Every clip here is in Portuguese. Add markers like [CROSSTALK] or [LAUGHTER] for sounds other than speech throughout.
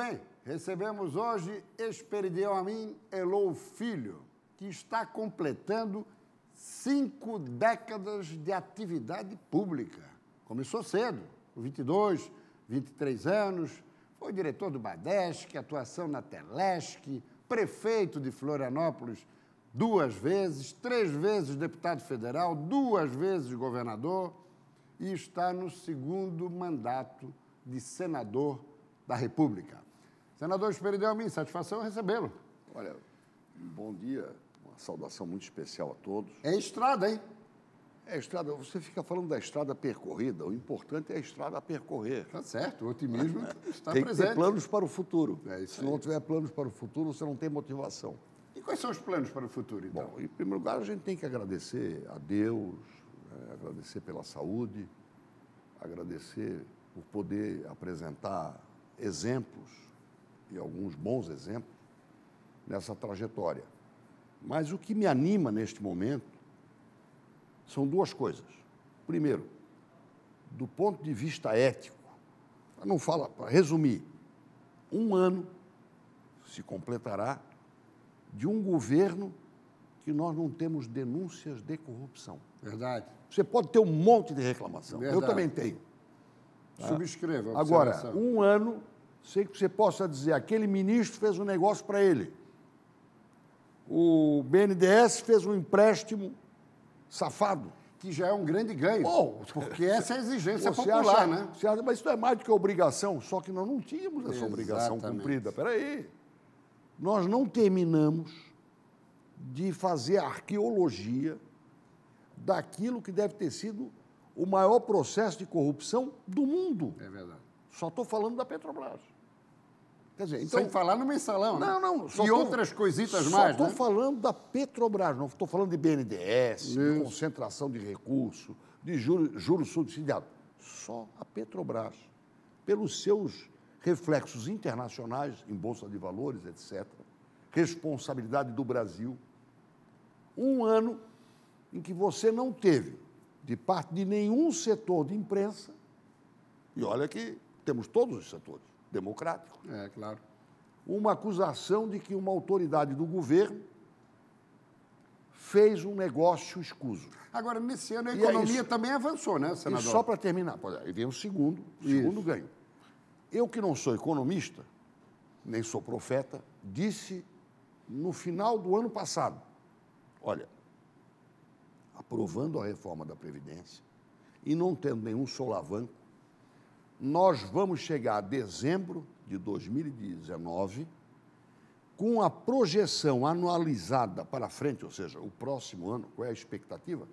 bem, recebemos hoje Esperidião Amin Elou Filho, que está completando cinco décadas de atividade pública. Começou cedo, com 22, 23 anos, foi diretor do Badesc, atuação na Telesc, prefeito de Florianópolis duas vezes, três vezes deputado federal, duas vezes governador e está no segundo mandato de senador da República. Senador Esperideu, minha satisfação recebê-lo. Olha, bom dia, uma saudação muito especial a todos. É estrada, hein? É estrada, você fica falando da estrada percorrida, o importante é a estrada a percorrer. Tá certo, o otimismo está tem presente. Tem que ter planos para o futuro. É Se aí. não tiver planos para o futuro, você não tem motivação. E quais são os planos para o futuro, então? Bom, em primeiro lugar, a gente tem que agradecer a Deus, né, agradecer pela saúde, agradecer por poder apresentar exemplos, e alguns bons exemplos, nessa trajetória. Mas o que me anima neste momento são duas coisas. Primeiro, do ponto de vista ético, para não falar, para resumir, um ano se completará de um governo que nós não temos denúncias de corrupção. Verdade. Você pode ter um monte de reclamação. Verdade. Eu também tenho. Subscreva. a Agora, um ano, sem que você possa dizer, aquele ministro fez um negócio para ele. O BNDES fez um empréstimo safado. Que já é um grande ganho. Bom, porque essa é a exigência Você popular, acha, né? você acha, mas isso é mais do que obrigação, só que nós não tínhamos essa obrigação Exatamente. cumprida. Espera aí. Nós não terminamos de fazer a arqueologia daquilo que deve ter sido o maior processo de corrupção do mundo. É verdade. Só estou falando da Petrobras. Quer dizer, então. Sem falar no mensalão, né? Não, não. só E tô- outras coisitas só mais, estou né? falando da Petrobras, não estou falando de BNDES, de concentração de recursos, de juros, juros subsidiados. Só a Petrobras, pelos seus reflexos internacionais em Bolsa de Valores, etc., responsabilidade do Brasil, um ano em que você não teve, de parte de nenhum setor de imprensa, e olha que temos todos os setores democráticos, É, claro. uma acusação de que uma autoridade do governo fez um negócio escuso. Agora, nesse ano, a E é economia isso. também avançou, né, E senador? só para terminar, pô, aí vem o segundo, o segundo ganho. Eu que não sou economista, nem sou profeta, disse no final do ano passado, olha, aprovando a reforma da Previdência e não tendo nenhum solavanco, nós vamos chegar a dezembro de 2019 com a projeção anualizada para frente, ou seja, o próximo ano, qual é a expectativa?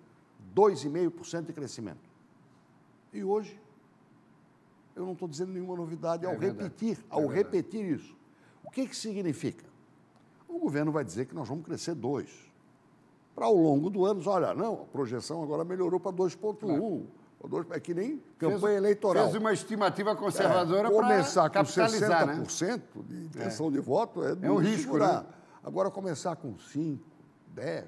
2,5% de crescimento. E hoje, eu não estou dizendo nenhuma novidade ao É verdade. repetir, É ao verdade. repetir isso. O que, que significa? O governo vai dizer que nós vamos crescer 2. Para ao longo do ano, olha, não, a projeção agora melhorou para 2,1. Ou dois- É que nem campanha Fez- eleitoral. Fez uma estimativa conservadora É, começar com capitalizar, né? 60% de intenção de voto é, duro um risco, segurar. né? Agora começar com 5, 10,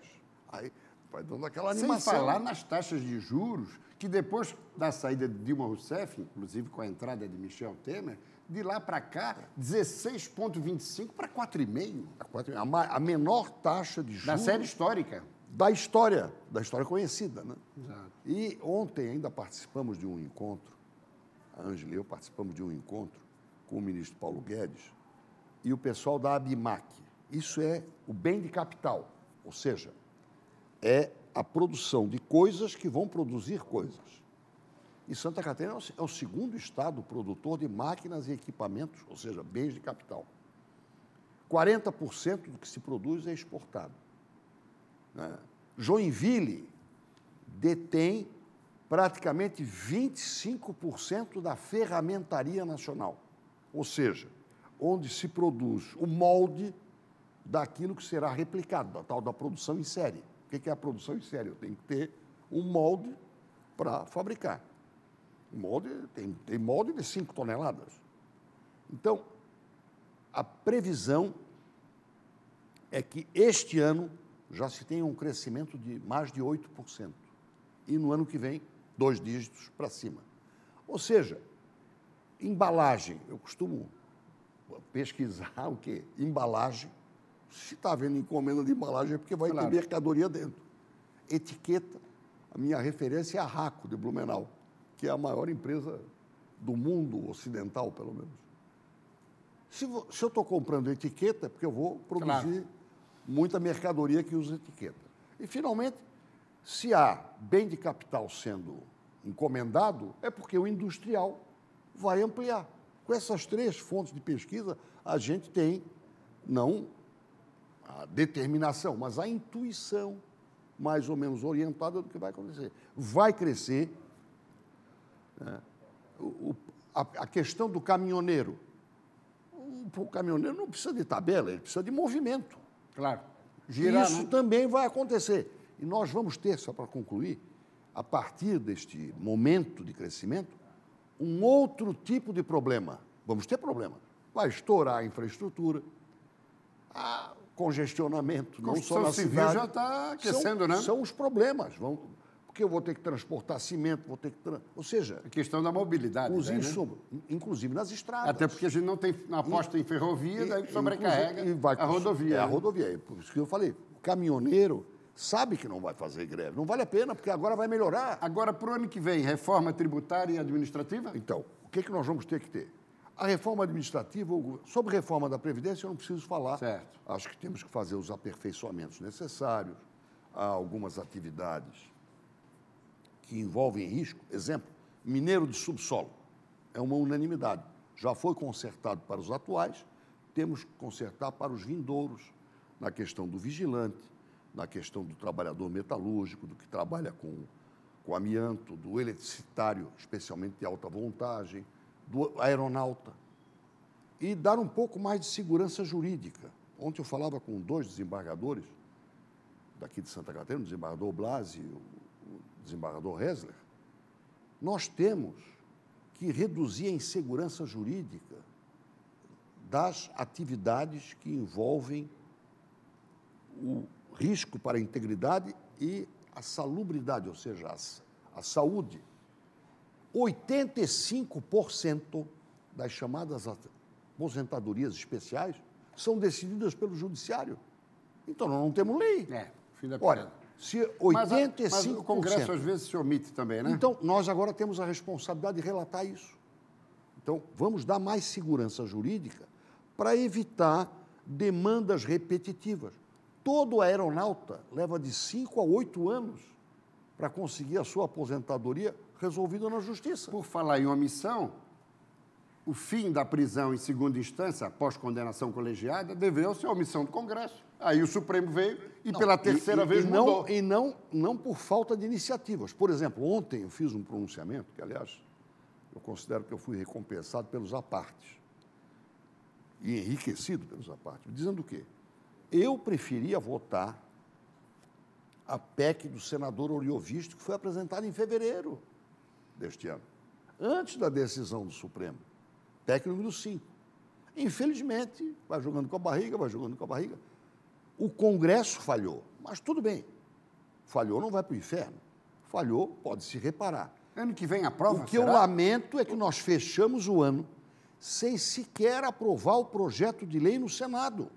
aí vai dando aquela Sem animação. falar nas taxas de juros, que depois da saída de Dilma Rousseff, inclusive com a entrada de Michel Temer, de lá para cá, 16,25 para 4,5 A a menor taxa de juros da série histórica. Da história, da história conhecida. Né? Exato. E ontem ainda participamos de um encontro, a Ângela e eu participamos de um encontro com o ministro Paulo Guedes e o pessoal da Abimac. Isso é o bem de capital, ou seja, é a produção de coisas que vão produzir coisas. E Santa Catarina é o é segundo estado produtor de máquinas e equipamentos, ou seja, bens de capital. 40% do que se produz é exportado. Né? Joinville detém praticamente 25% da ferramentaria nacional, ou seja, onde se produz o molde daquilo que será replicado, da tal da produção em série. O que que é a produção em série? Eu tenho que ter um molde para fabricar. O molde tem, tem molde de 5 toneladas. Então, a previsão é que este ano já se tenha um crescimento de mais de 8%. E no ano que vem, dois dígitos para cima. Ou seja, embalagem, eu costumo pesquisar o quê? Embalagem. Se está havendo encomenda de embalagem é porque vai Claro. ter mercadoria dentro. Etiqueta, a minha referência é a Raco, de Blumenau, que é a maior empresa do mundo ocidental, pelo menos. Se, se eu estou comprando etiqueta, é porque eu vou produzir muita mercadoria que usa etiqueta. E, finalmente, se há bem de capital sendo encomendado, é porque o industrial vai ampliar. Com essas três fontes de pesquisa, a gente tem não a determinação, mas a intuição mais ou menos orientada do que vai acontecer. Vai crescer. né? O- a, a questão do caminhoneiro. O, o caminhoneiro não precisa de tabela, ele precisa de movimento. Claro. Girar, Isso né? também vai acontecer. E nós vamos ter, só para concluir, a partir deste momento de crescimento, um outro tipo de problema. Vamos ter problema. Vai estourar a infraestrutura, a congestionamento, não só na civil cidade. já está aquecendo, são, né? São os problemas. Vão, porque eu vou ter que transportar cimento, vou ter que... tran- Ou seja, A questão da mobilidade. os né? insumos, inclusive nas estradas. Até porque a gente não tem aposta em ferrovia, daí sobrecarrega e vai a rodovia. É a né? rodovia. É por isso que eu falei. O caminhoneiro sabe que não vai fazer greve. Não vale a pena, porque agora vai melhorar. Agora, para o ano que vem, reforma tributária e administrativa? Então, o que, que nós vamos ter que ter? A reforma administrativa, sobre reforma da Previdência, eu não preciso falar. Certo. Acho que temos que fazer os aperfeiçoamentos necessários. Há algumas atividades que envolvem risco. Exemplo, mineiro de subsolo. É uma unanimidade. Já foi consertado para os atuais, temos que consertar para os vindouros, na questão do vigilante, na questão do trabalhador metalúrgico, do que trabalha com, com amianto, do eletricitário, especialmente de alta voltagem, do aeronauta. E dar um pouco mais de segurança jurídica. Ontem eu falava com dois desembargadores daqui de Santa Catarina, o desembargador Blasi desembargador Hessler. Nós temos que reduzir a insegurança jurídica das atividades que envolvem o risco para a integridade e a salubridade, ou seja, a, a saúde. 85% das chamadas aposentadorias especiais são decididas pelo judiciário. Então, nós não temos lei. É, fim da Olha, se Mas, a- 85%... mas o Congresso às vezes se omite também, né? Então, nós agora temos a responsabilidade de relatar isso. Então, vamos dar mais segurança jurídica para evitar demandas repetitivas. Todo aeronauta leva de 5 a 8 anos para conseguir a sua aposentadoria resolvida na justiça. Por falar em omissão, o fim da prisão em segunda instância, após condenação colegiada, deveria ser a omissão do Congresso. Aí o Supremo veio e pela terceira E- e- vez e mudou. não, E não, não por falta de iniciativas. Por exemplo, ontem eu fiz um pronunciamento, que, aliás, eu considero que eu fui recompensado pelos apartes e enriquecido pelos apartes, dizendo o quê? Eu preferia votar a PEC do senador Oriovisto, que foi apresentada em fevereiro deste ano, antes da decisão do Supremo. PEC número 5. Infelizmente, vai jogando com a barriga, vai jogando com a barriga. O Congresso falhou, mas tudo bem. Falhou, não vai para o inferno. Falhou, pode se reparar. Ano que vem aprova, O que eu será? lamento é que nós fechamos o ano sem sequer aprovar o projeto de lei no Senado.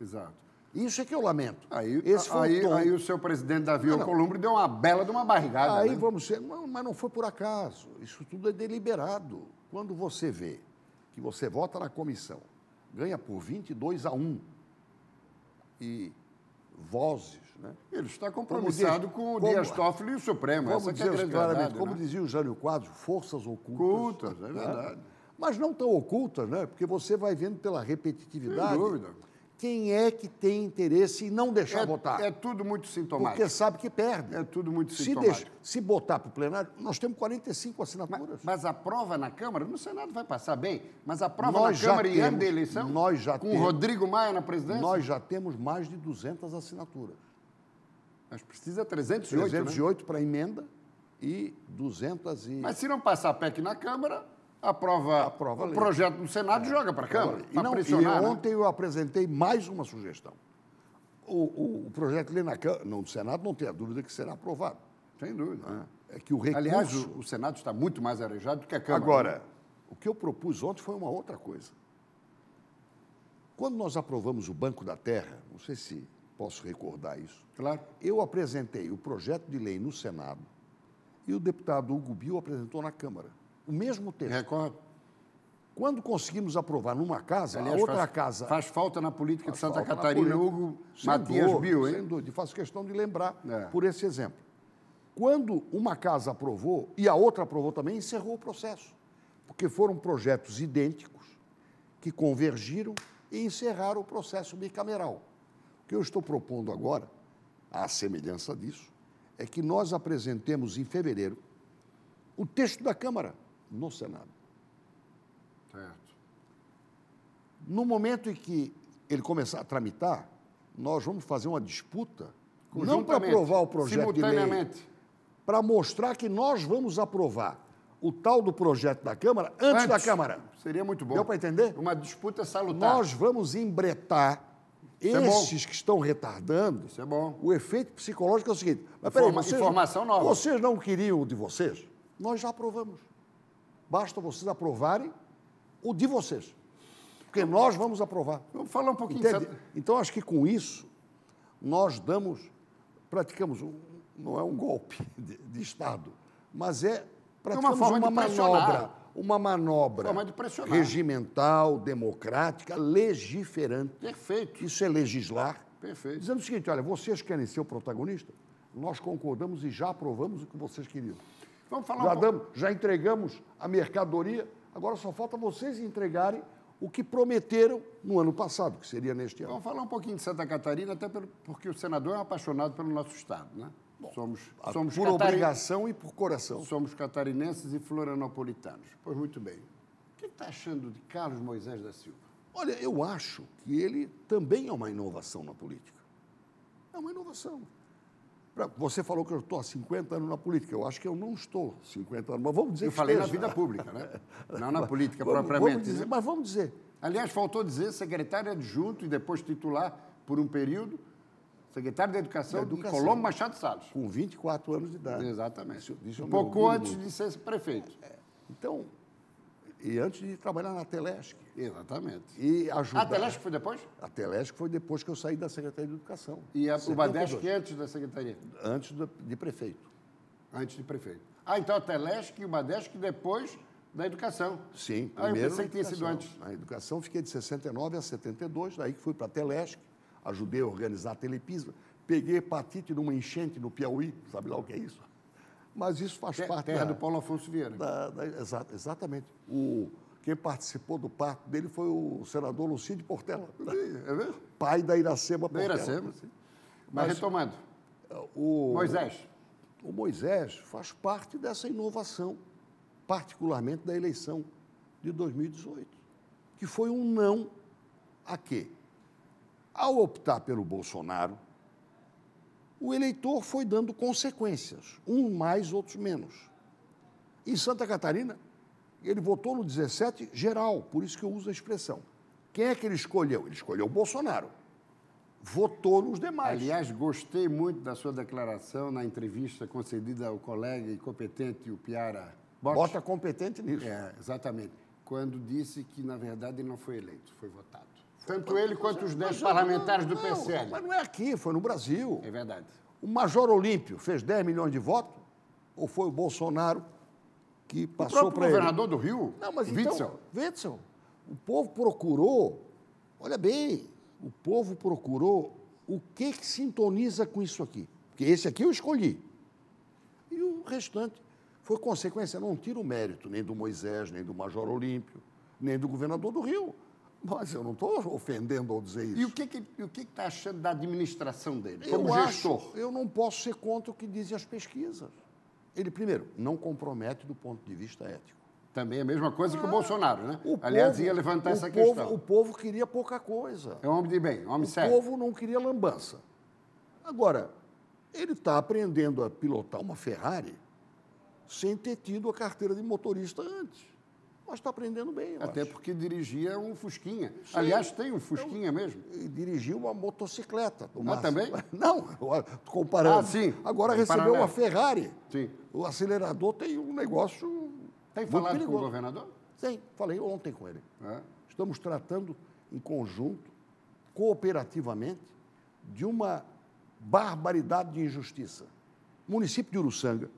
Exato. Isso é que eu lamento. Aí, Esse foi aí, aí o seu presidente Davi Não, não. Alcolumbre deu uma bela de uma barrigada. Aí né? vamos ser. Não, mas não foi por acaso. Isso tudo é deliberado. Quando você vê que você vota na comissão, ganha por 22 a 1 e vozes, né? Ele está compromissado diz- com o como- Dias Toffoli e o Supremo. Que é claramente, verdade, como né? dizia o Jânio Quadros, forças ocultas. Ocultas, é né? verdade. Mas não tão ocultas, né? Porque você vai vendo pela repetitividade. Sem dúvida. Quem é que tem interesse em não deixar votar? É, é tudo muito sintomático. porque sabe que perde. É tudo muito se, sintomático. deixa, se botar para o plenário, nós temos 45 Mas, assinaturas. mas a prova na Câmara, no Senado vai passar bem, mas a prova Nós na Câmara e ano temos- de eleição, nós já com o temos- Rodrigo Maia na presidência, Nós já temos mais de 200 assinaturas. mas precisa 308, 308 né? para emenda e 200 e... Mas se não passar a PEC na Câmara, aprova, Aprova o projeto no Senado e joga para a Câmara, E, para não, e né? ontem eu apresentei mais uma sugestão. O, o- o projeto de lei na Câmara, não, no Senado não tem a dúvida que será aprovado. Sem dúvida. né? É que o recurso... Aliás, o, o Senado está muito mais arejado do que a Câmara. Agora, o que eu propus ontem foi uma outra coisa. Quando nós aprovamos o Banco da Terra, não sei se posso recordar isso, Claro. eu apresentei o projeto de lei no Senado e o deputado Hugo Bill apresentou na Câmara. O mesmo texto. Recordo. Quando conseguimos aprovar numa casa, Aliás, a outra faz, casa. Faz falta na política de Santa Catarina. Hugo Sem Matias dúvida, Bill, Sem hein? dúvida, e faço questão de lembrar É. por esse exemplo. Quando uma casa aprovou e a outra aprovou também, encerrou o processo. Porque foram projetos idênticos que convergiram e encerraram o processo bicameral. O que eu estou propondo agora, à semelhança disso, é que nós apresentemos em fevereiro o texto da Câmara no Senado. Certo. No momento em que ele começar a tramitar, nós vamos fazer uma disputa, não para aprovar o projeto de lei, simultaneamente. para mostrar que nós vamos aprovar o tal do projeto da Câmara antes, da Câmara. Seria muito bom. Deu para entender? Uma disputa salutar. Nós vamos embretar Isso é esses que estão retardando. Isso é bom. O efeito psicológico é o seguinte: mas Informa- peraí, vocês, informação nova. Vocês não queriam o de vocês? Nós já aprovamos. Basta vocês aprovarem o de vocês. Porque nós vamos aprovar. Vamos falar um pouquinho Entende? de Então, acho que com isso, nós damos, praticamos, um, não é um golpe [LAUGHS] de, de Estado, mas é praticamos forma uma de pressionar. manobra, uma manobra Forma de regimental, democrática, legiferante. Perfeito. Isso é legislar. Perfeito. Dizendo o seguinte, olha, vocês querem ser o protagonista? Nós concordamos e já aprovamos o que vocês queriam. Vamos falar Já, um damos, já entregamos a mercadoria, agora só falta vocês entregarem o que prometeram no ano passado, que seria neste ano. Vamos falar um pouquinho de Santa Catarina, até porque o senador é um apaixonado pelo nosso estado, né? somos somos, por catari- obrigação e por coração. somos catarinenses e florianopolitanos. Pois muito bem. O que está achando de Carlos Moisés da Silva? Olha, eu acho que ele também é uma inovação na política. É uma inovação. Você falou que eu estou há 50 anos na política. Eu acho que eu não estou 50 anos, mas vamos dizer Eu que falei na esteja. vida pública, né? [LAUGHS] Não na política Vamos- propriamente. Vamos dizer, né? mas vamos dizer. Aliás, faltou dizer secretário adjunto e depois titular por um período, secretário da Educação, Da Educação. Colombo Machado Salles. com 24 anos de idade. Exatamente. Isso- isso eu um pouco antes de ser prefeito. Então, e antes de trabalhar na Telesc. Exatamente. E ajudar. A Telesc foi depois? A Telesc foi depois que eu saí da Secretaria de Educação. E a, o 72. Badesc antes da secretaria? Antes do- de prefeito. Antes de prefeito. Ah, então a Telesc e o Badesc depois da educação. Sim, Ah, eu primeiro pensei que tinha sido antes. Na educação fiquei de 69 a 72, daí que fui para a Telesc, ajudei a organizar a Telepisa, peguei hepatite numa enchente no Piauí, sabe lá o que é isso? Mas isso faz Te- parte Terra da, do Paulo Afonso Vieira. da- da- exa- exatamente. O, quem participou do parto dele foi o senador Lucídio Portela, [LAUGHS] É mesmo? pai da Iracema Da Portela. Iracema, sim. Mas, retomando, O, Moisés. O Moisés faz parte dessa inovação, particularmente da eleição de 2018, que foi um não a quê? Ao optar pelo Bolsonaro, o eleitor foi dando consequências, uns mais, outros menos. Em Santa Catarina, ele votou no 17 geral, por isso que eu uso a expressão. Quem é que ele escolheu? Ele escolheu o Bolsonaro. Votou nos demais. Aliás, gostei muito da sua declaração na entrevista concedida ao colega e competente, o Piara Bosch. Bota competente nisso. É, exatamente. Quando disse que, na verdade, ele não foi eleito, foi votado. Tanto ele quanto os dez Mas, parlamentares do não, PCL. Mas não é aqui, foi no Brasil. É verdade. O Major Olímpio fez 10 milhões de votos? Ou foi o Bolsonaro que O passou para ele? governador do Rio, Não, mas Witzel, então, Witzel, o povo procurou, olha bem, o povo procurou o que, que sintoniza com isso aqui. Porque esse aqui eu escolhi. E o restante foi consequência. Não tiro o mérito nem do Moisés, nem do Major Olímpio, nem do governador do Rio. Mas eu não estou ofendendo ao dizer isso. E o que que o que está achando da administração dele, Eu como acho- gestor? eu não posso ser contra o que dizem as pesquisas. Ele, primeiro, não compromete do ponto de vista ético. Também é a mesma coisa que o Bolsonaro, né? O Aliás, povo- ia levantar o essa povo- questão. O povo queria pouca coisa. É um homem de bem, um homem O sério. povo não queria lambança. Agora, ele está aprendendo a pilotar uma Ferrari sem ter tido a carteira de motorista antes. Mas está aprendendo bem, eu Até acho. porque dirigia um Fusquinha. Aliás, tem um Fusquinha mesmo. E dirigiu uma motocicleta. Ah, máximo. também? [LAUGHS] Não, comparando. Ah, sim. Agora recebeu paralelo. uma Ferrari. Sim. O acelerador tem um negócio Tem falado com o perigoso. governador? Tem, falei ontem com ele. É. Estamos tratando em conjunto, cooperativamente, de uma barbaridade de injustiça. O município de Uruçanga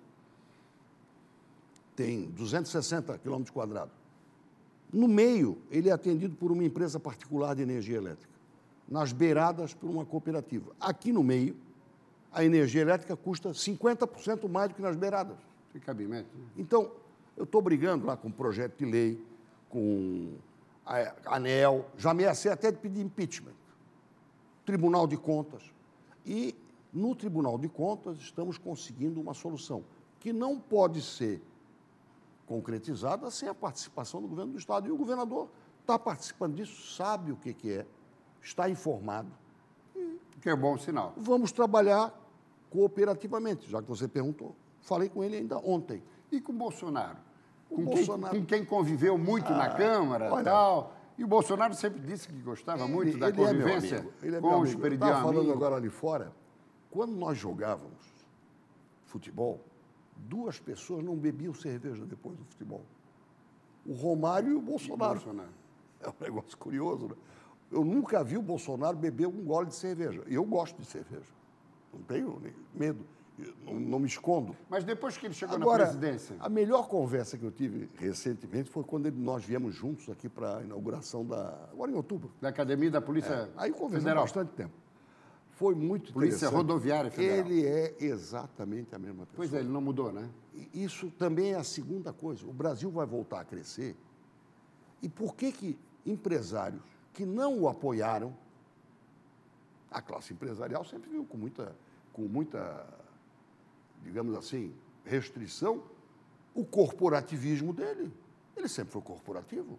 tem 260 quilômetros quadrados. No meio, ele é atendido por uma empresa particular de energia elétrica. Nas beiradas, por uma cooperativa. Aqui no meio, a energia elétrica custa 50% mais do que nas beiradas. Tem cabimento. Né? Então, eu estou brigando lá com o projeto de lei, com a ANEL, já ameacei até de pedir impeachment. Tribunal de Contas. E no Tribunal de Contas estamos conseguindo uma solução que não pode ser concretizada sem a participação do governo do Estado. E o governador está participando disso, sabe o que, que é, está informado. Que é bom sinal. Vamos trabalhar cooperativamente, já que você perguntou. Falei com ele ainda ontem. E com o Bolsonaro? Com, Bolsonaro. Quem, com quem conviveu muito ah, na Câmara e tal. E o Bolsonaro sempre disse que gostava ele, muito da é convivência é ele é com os Esperidião Estava falando agora ali fora, quando nós jogávamos futebol, duas pessoas não bebiam cerveja depois do futebol. O Romário e o Bolsonaro. E o Bolsonaro. É um negócio curioso, né? Eu nunca vi o Bolsonaro beber um gole de cerveja. E eu gosto de cerveja. Não tenho medo. Não, não, me escondo. Mas depois que ele chegou Agora, na presidência. A melhor conversa que eu tive recentemente foi quando ele, nós viemos juntos aqui para a inauguração da. Agora em outubro. Da Academia da Polícia. É, aí conversamos bastante tempo. Foi muito Polícia Rodoviária Federal. Ele é exatamente a mesma pessoa. Pois é, ele não mudou, né? Isso também é a segunda coisa. O Brasil vai voltar a crescer. E por que que empresários que não o apoiaram, a classe empresarial sempre viu com muita, com muita, digamos assim, restrição o corporativismo dele. Ele sempre foi corporativo.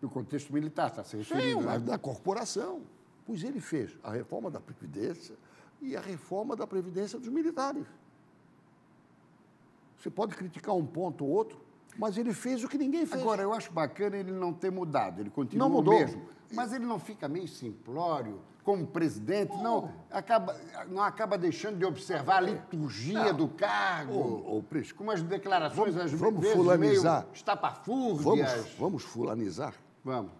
No contexto militar, está se referindo. Sim, né? da corporação. Pois ele fez a reforma da Previdência e a reforma da Previdência dos militares. Você pode criticar um ponto ou outro, mas ele fez o que ninguém fez. Agora, eu acho bacana ele não ter mudado, ele continua não mudou. mesmo. Mas ele não fica meio simplório como presidente, não, acaba, não acaba deixando de observar a liturgia não. do cargo, ô, ô, com umas declarações vamos, às vamos vezes fulanizar. meio estapafúrdias. Vamos, vamos fulanizar? Vamos.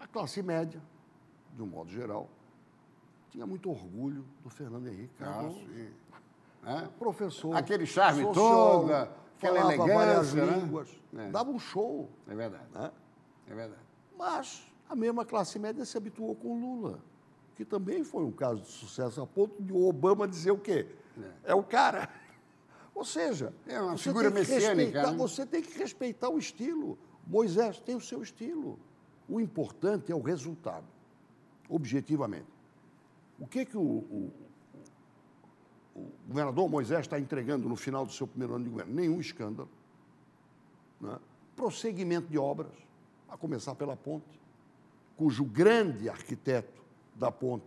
A classe média, de um modo geral, tinha muito orgulho do Fernando Henrique Cardoso. Ah, é? Professor. Aquele charme todo, aquela elegância. várias né? línguas. É. Dava um show. É verdade. Né? É verdade. Mas a mesma classe média se habituou com Lula, que também foi um caso de sucesso, a ponto de o Obama dizer o quê? É, é o cara. [LAUGHS] Ou seja, é uma figura messiânica. Né? Você tem que respeitar o estilo. Moisés tem o seu estilo. O importante é o resultado, objetivamente. O que, que o, o, o governador Moisés está entregando no final do seu primeiro ano de governo? Nenhum escândalo. Né? Prosseguimento de obras, a começar pela ponte, cujo grande arquiteto da ponte,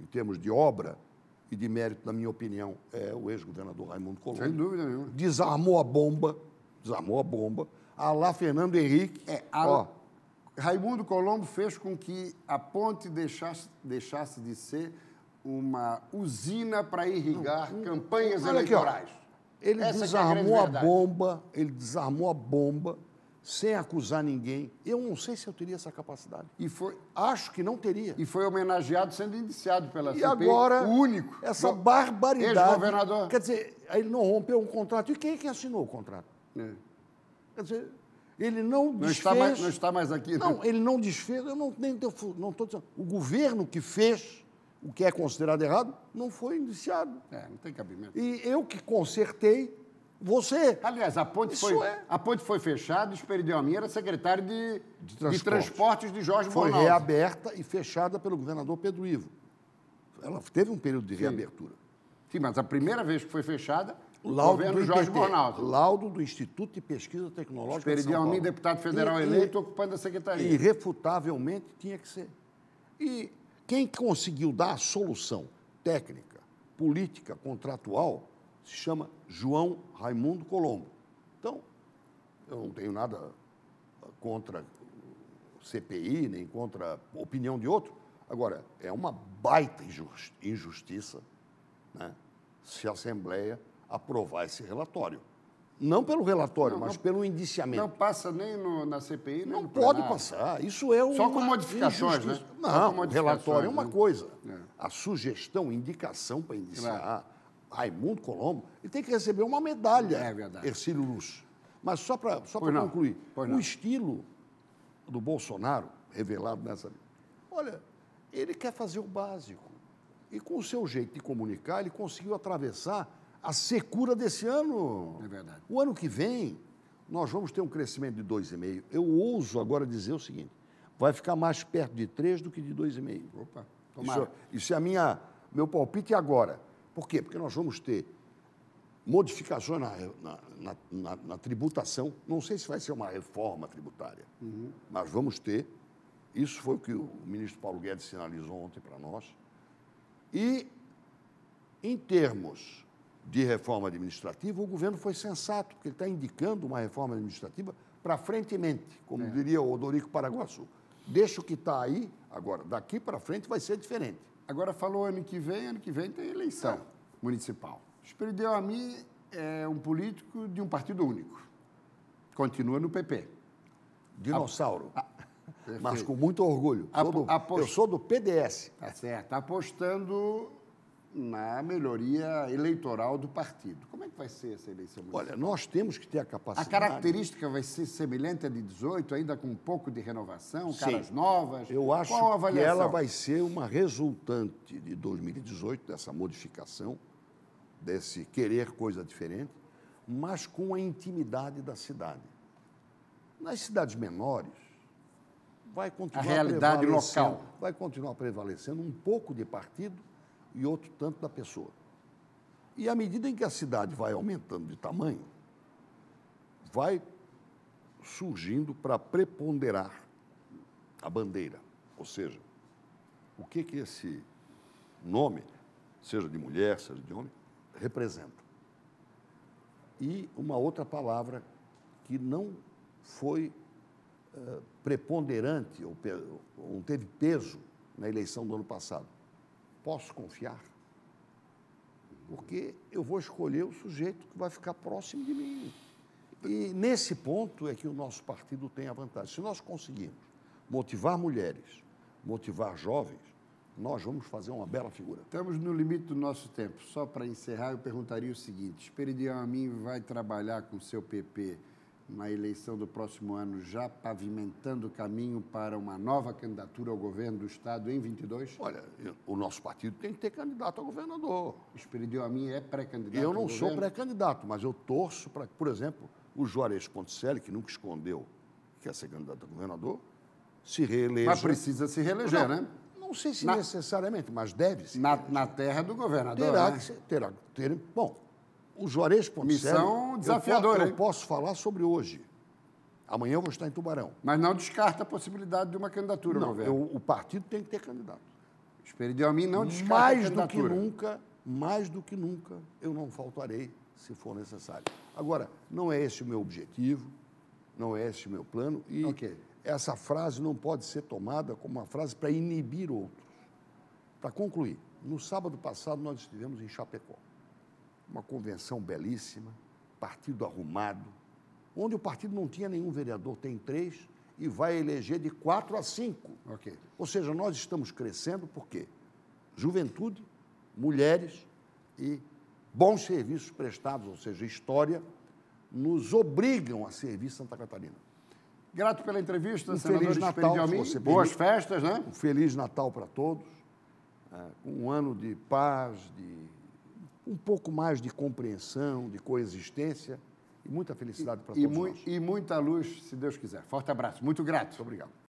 em termos de obra e de mérito, na minha opinião, é o ex-governador Raimundo Colombo. Sem dúvida nenhuma. Desarmou a bomba, desarmou a bomba. A lá Fernando Henrique. É, a... ó, Raimundo Colombo fez com que a ponte deixasse, deixasse de ser uma usina para irrigar não, campanhas eleitorais. Aqui, ele Essa desarmou é a, a bomba, ele desarmou a bomba sem acusar ninguém. Eu não sei se eu teria essa capacidade. E foi, acho que não teria. E foi homenageado sendo indiciado pela e CPI, agora, o único. Essa barbaridade. Ex-governador. Quer dizer, ele não rompeu um contrato. E quem é que assinou o contrato? É. Quer dizer, ele não, não desfez... Está mais, não está mais aqui. Né? Não, ele não desfez, eu não estou não dizendo. O governo que fez o que é considerado errado não foi indiciado. É, não tem cabimento. E eu que consertei, você. Aliás, a ponte, foi, é... a ponte foi fechada, Esperidião era secretário de, de, transportes. de transportes de Jorge Foi reaberta e fechada pelo governador Pedro Ivo. Ela teve um período de Sim. reabertura. Sim, mas a primeira vez que foi fechada, Laudo governo do Jorge Bornaldo. Laudo do Instituto de Pesquisa Tecnológica Esperidião Amin, deputado federal e, eleito, ocupando a secretaria. Irrefutavelmente tinha que ser. E quem conseguiu dar a solução técnica, política, contratual, se chama João Raimundo Colombo. Então, eu não tenho nada contra CPI, nem contra a opinião de outro. Agora, é uma baita injustiça né, se a Assembleia aprovar esse relatório. Não pelo relatório, não, mas não, pelo indiciamento. Não passa nem no, na CPI, nem Não no pode plenário. passar. Isso é uma Só com modificações, injustiça. né? Não, o relatório é uma né? coisa. É. A sugestão, indicação para indiciar Claro. Raimundo Colombo, ele tem que receber uma medalha, É verdade. Ercílio Luz. Mas só para só não. concluir, o estilo do Bolsonaro, revelado nessa... Olha, ele quer fazer o básico. E com o seu jeito de comunicar, ele conseguiu atravessar a secura desse ano. É verdade. O ano que vem, nós vamos ter um crescimento de 2,5. Eu ouso agora dizer o seguinte: vai ficar mais perto de 3 do que de 2,5. Opa, Isso, tomara. isso é a minha, meu palpite agora. Por quê? Porque nós vamos ter modificações na, na- na- na- na tributação. Não sei se vai ser uma reforma tributária, mas vamos ter. Isso foi o que o ministro Paulo Guedes sinalizou ontem para nós. E, em termos de reforma administrativa, o governo foi sensato, porque ele está indicando uma reforma administrativa para frentemente, como diria o Odorico Paraguaçu. Deixa o que está aí, agora, daqui para frente vai ser diferente. Agora falou ano que vem, ano que vem tem eleição Então. municipal. Esperideu a mim é um político de um partido único. Continua no PP. Dinossauro. mas Ah, perfeito. com muito orgulho. Apo- do- aposto- Eu sou do PDS. Tá certo. Apostando na melhoria eleitoral do partido. Como é que vai ser essa eleição municipal? Olha, nós temos que ter a a capacidade. característica vai ser semelhante à de 18, ainda com um pouco de renovação, Sim. caras novas? Eu acho Qual a que ela vai ser uma resultante de 2018, dessa modificação, desse querer coisa diferente, mas com a intimidade da cidade. Nas cidades menores, vai continuar A realidade local. Vai continuar prevalecendo um pouco de partido e outro tanto da pessoa. E à medida em que a cidade vai aumentando de tamanho, vai surgindo para preponderar a bandeira. Ou seja, o que, que esse nome, seja de mulher, seja de homem, representa. E uma outra palavra que não foi eh, preponderante ou, ou não teve peso na eleição do ano passado. Posso confiar? Porque eu vou escolher o sujeito que vai ficar próximo de mim. E nesse ponto é que o nosso partido tem a vantagem. Se nós conseguirmos motivar mulheres, motivar jovens, nós vamos fazer uma bela figura. Estamos no limite do nosso tempo. Só para encerrar, eu perguntaria o seguinte: Esperidião Amin vai trabalhar com o seu PP na eleição do próximo ano, já pavimentando o caminho para uma nova candidatura ao governo do Estado em 22? Olha, eu- o nosso partido tem que ter candidato a governador. Esperidião Amin é pré-candidato Eu não sou pré-candidato, mas eu torço para que, por exemplo, o Juarez Ponticelli, que nunca escondeu que quer ser candidato a governador, se reeleja. Mas precisa se reeleger, não, né? Não sei se Na- necessariamente, mas deve se Na, na terra do governador, Terá né? que ser, terá ter. Bom, o Juarez Ponticelli. Missão eu desafiadora, Eu, hein? posso falar sobre hoje. Amanhã eu vou estar em Tubarão. Mas não descarta a possibilidade de uma candidatura Não, governo. eu- o partido tem que ter candidato. Esperidião Amin não descarta a mais do que candidatura. nunca, mais do que nunca, eu não faltarei se for necessário. Agora, não é esse o meu objetivo, não é esse o meu plano e Ok. essa frase não pode ser tomada como uma frase para inibir outros. Para concluir, no sábado passado nós estivemos em Chapecó, uma convenção belíssima, partido arrumado, onde o partido não tinha nenhum vereador, tem três e vai eleger de quatro a cinco. Ok. Ou seja, nós estamos crescendo porque juventude, mulheres e bons serviços prestados, ou seja, história, nos obrigam a servir Santa Catarina. Grato pela entrevista, Um senador Feliz Natal, você Boas festas, né? Um Feliz Natal para todos, eh, um ano de paz, de um pouco mais de compreensão, de coexistência e muita felicidade para E, todos mui- nós. e muita luz, se Deus quiser. Forte abraço. Muito grato. Muito obrigado.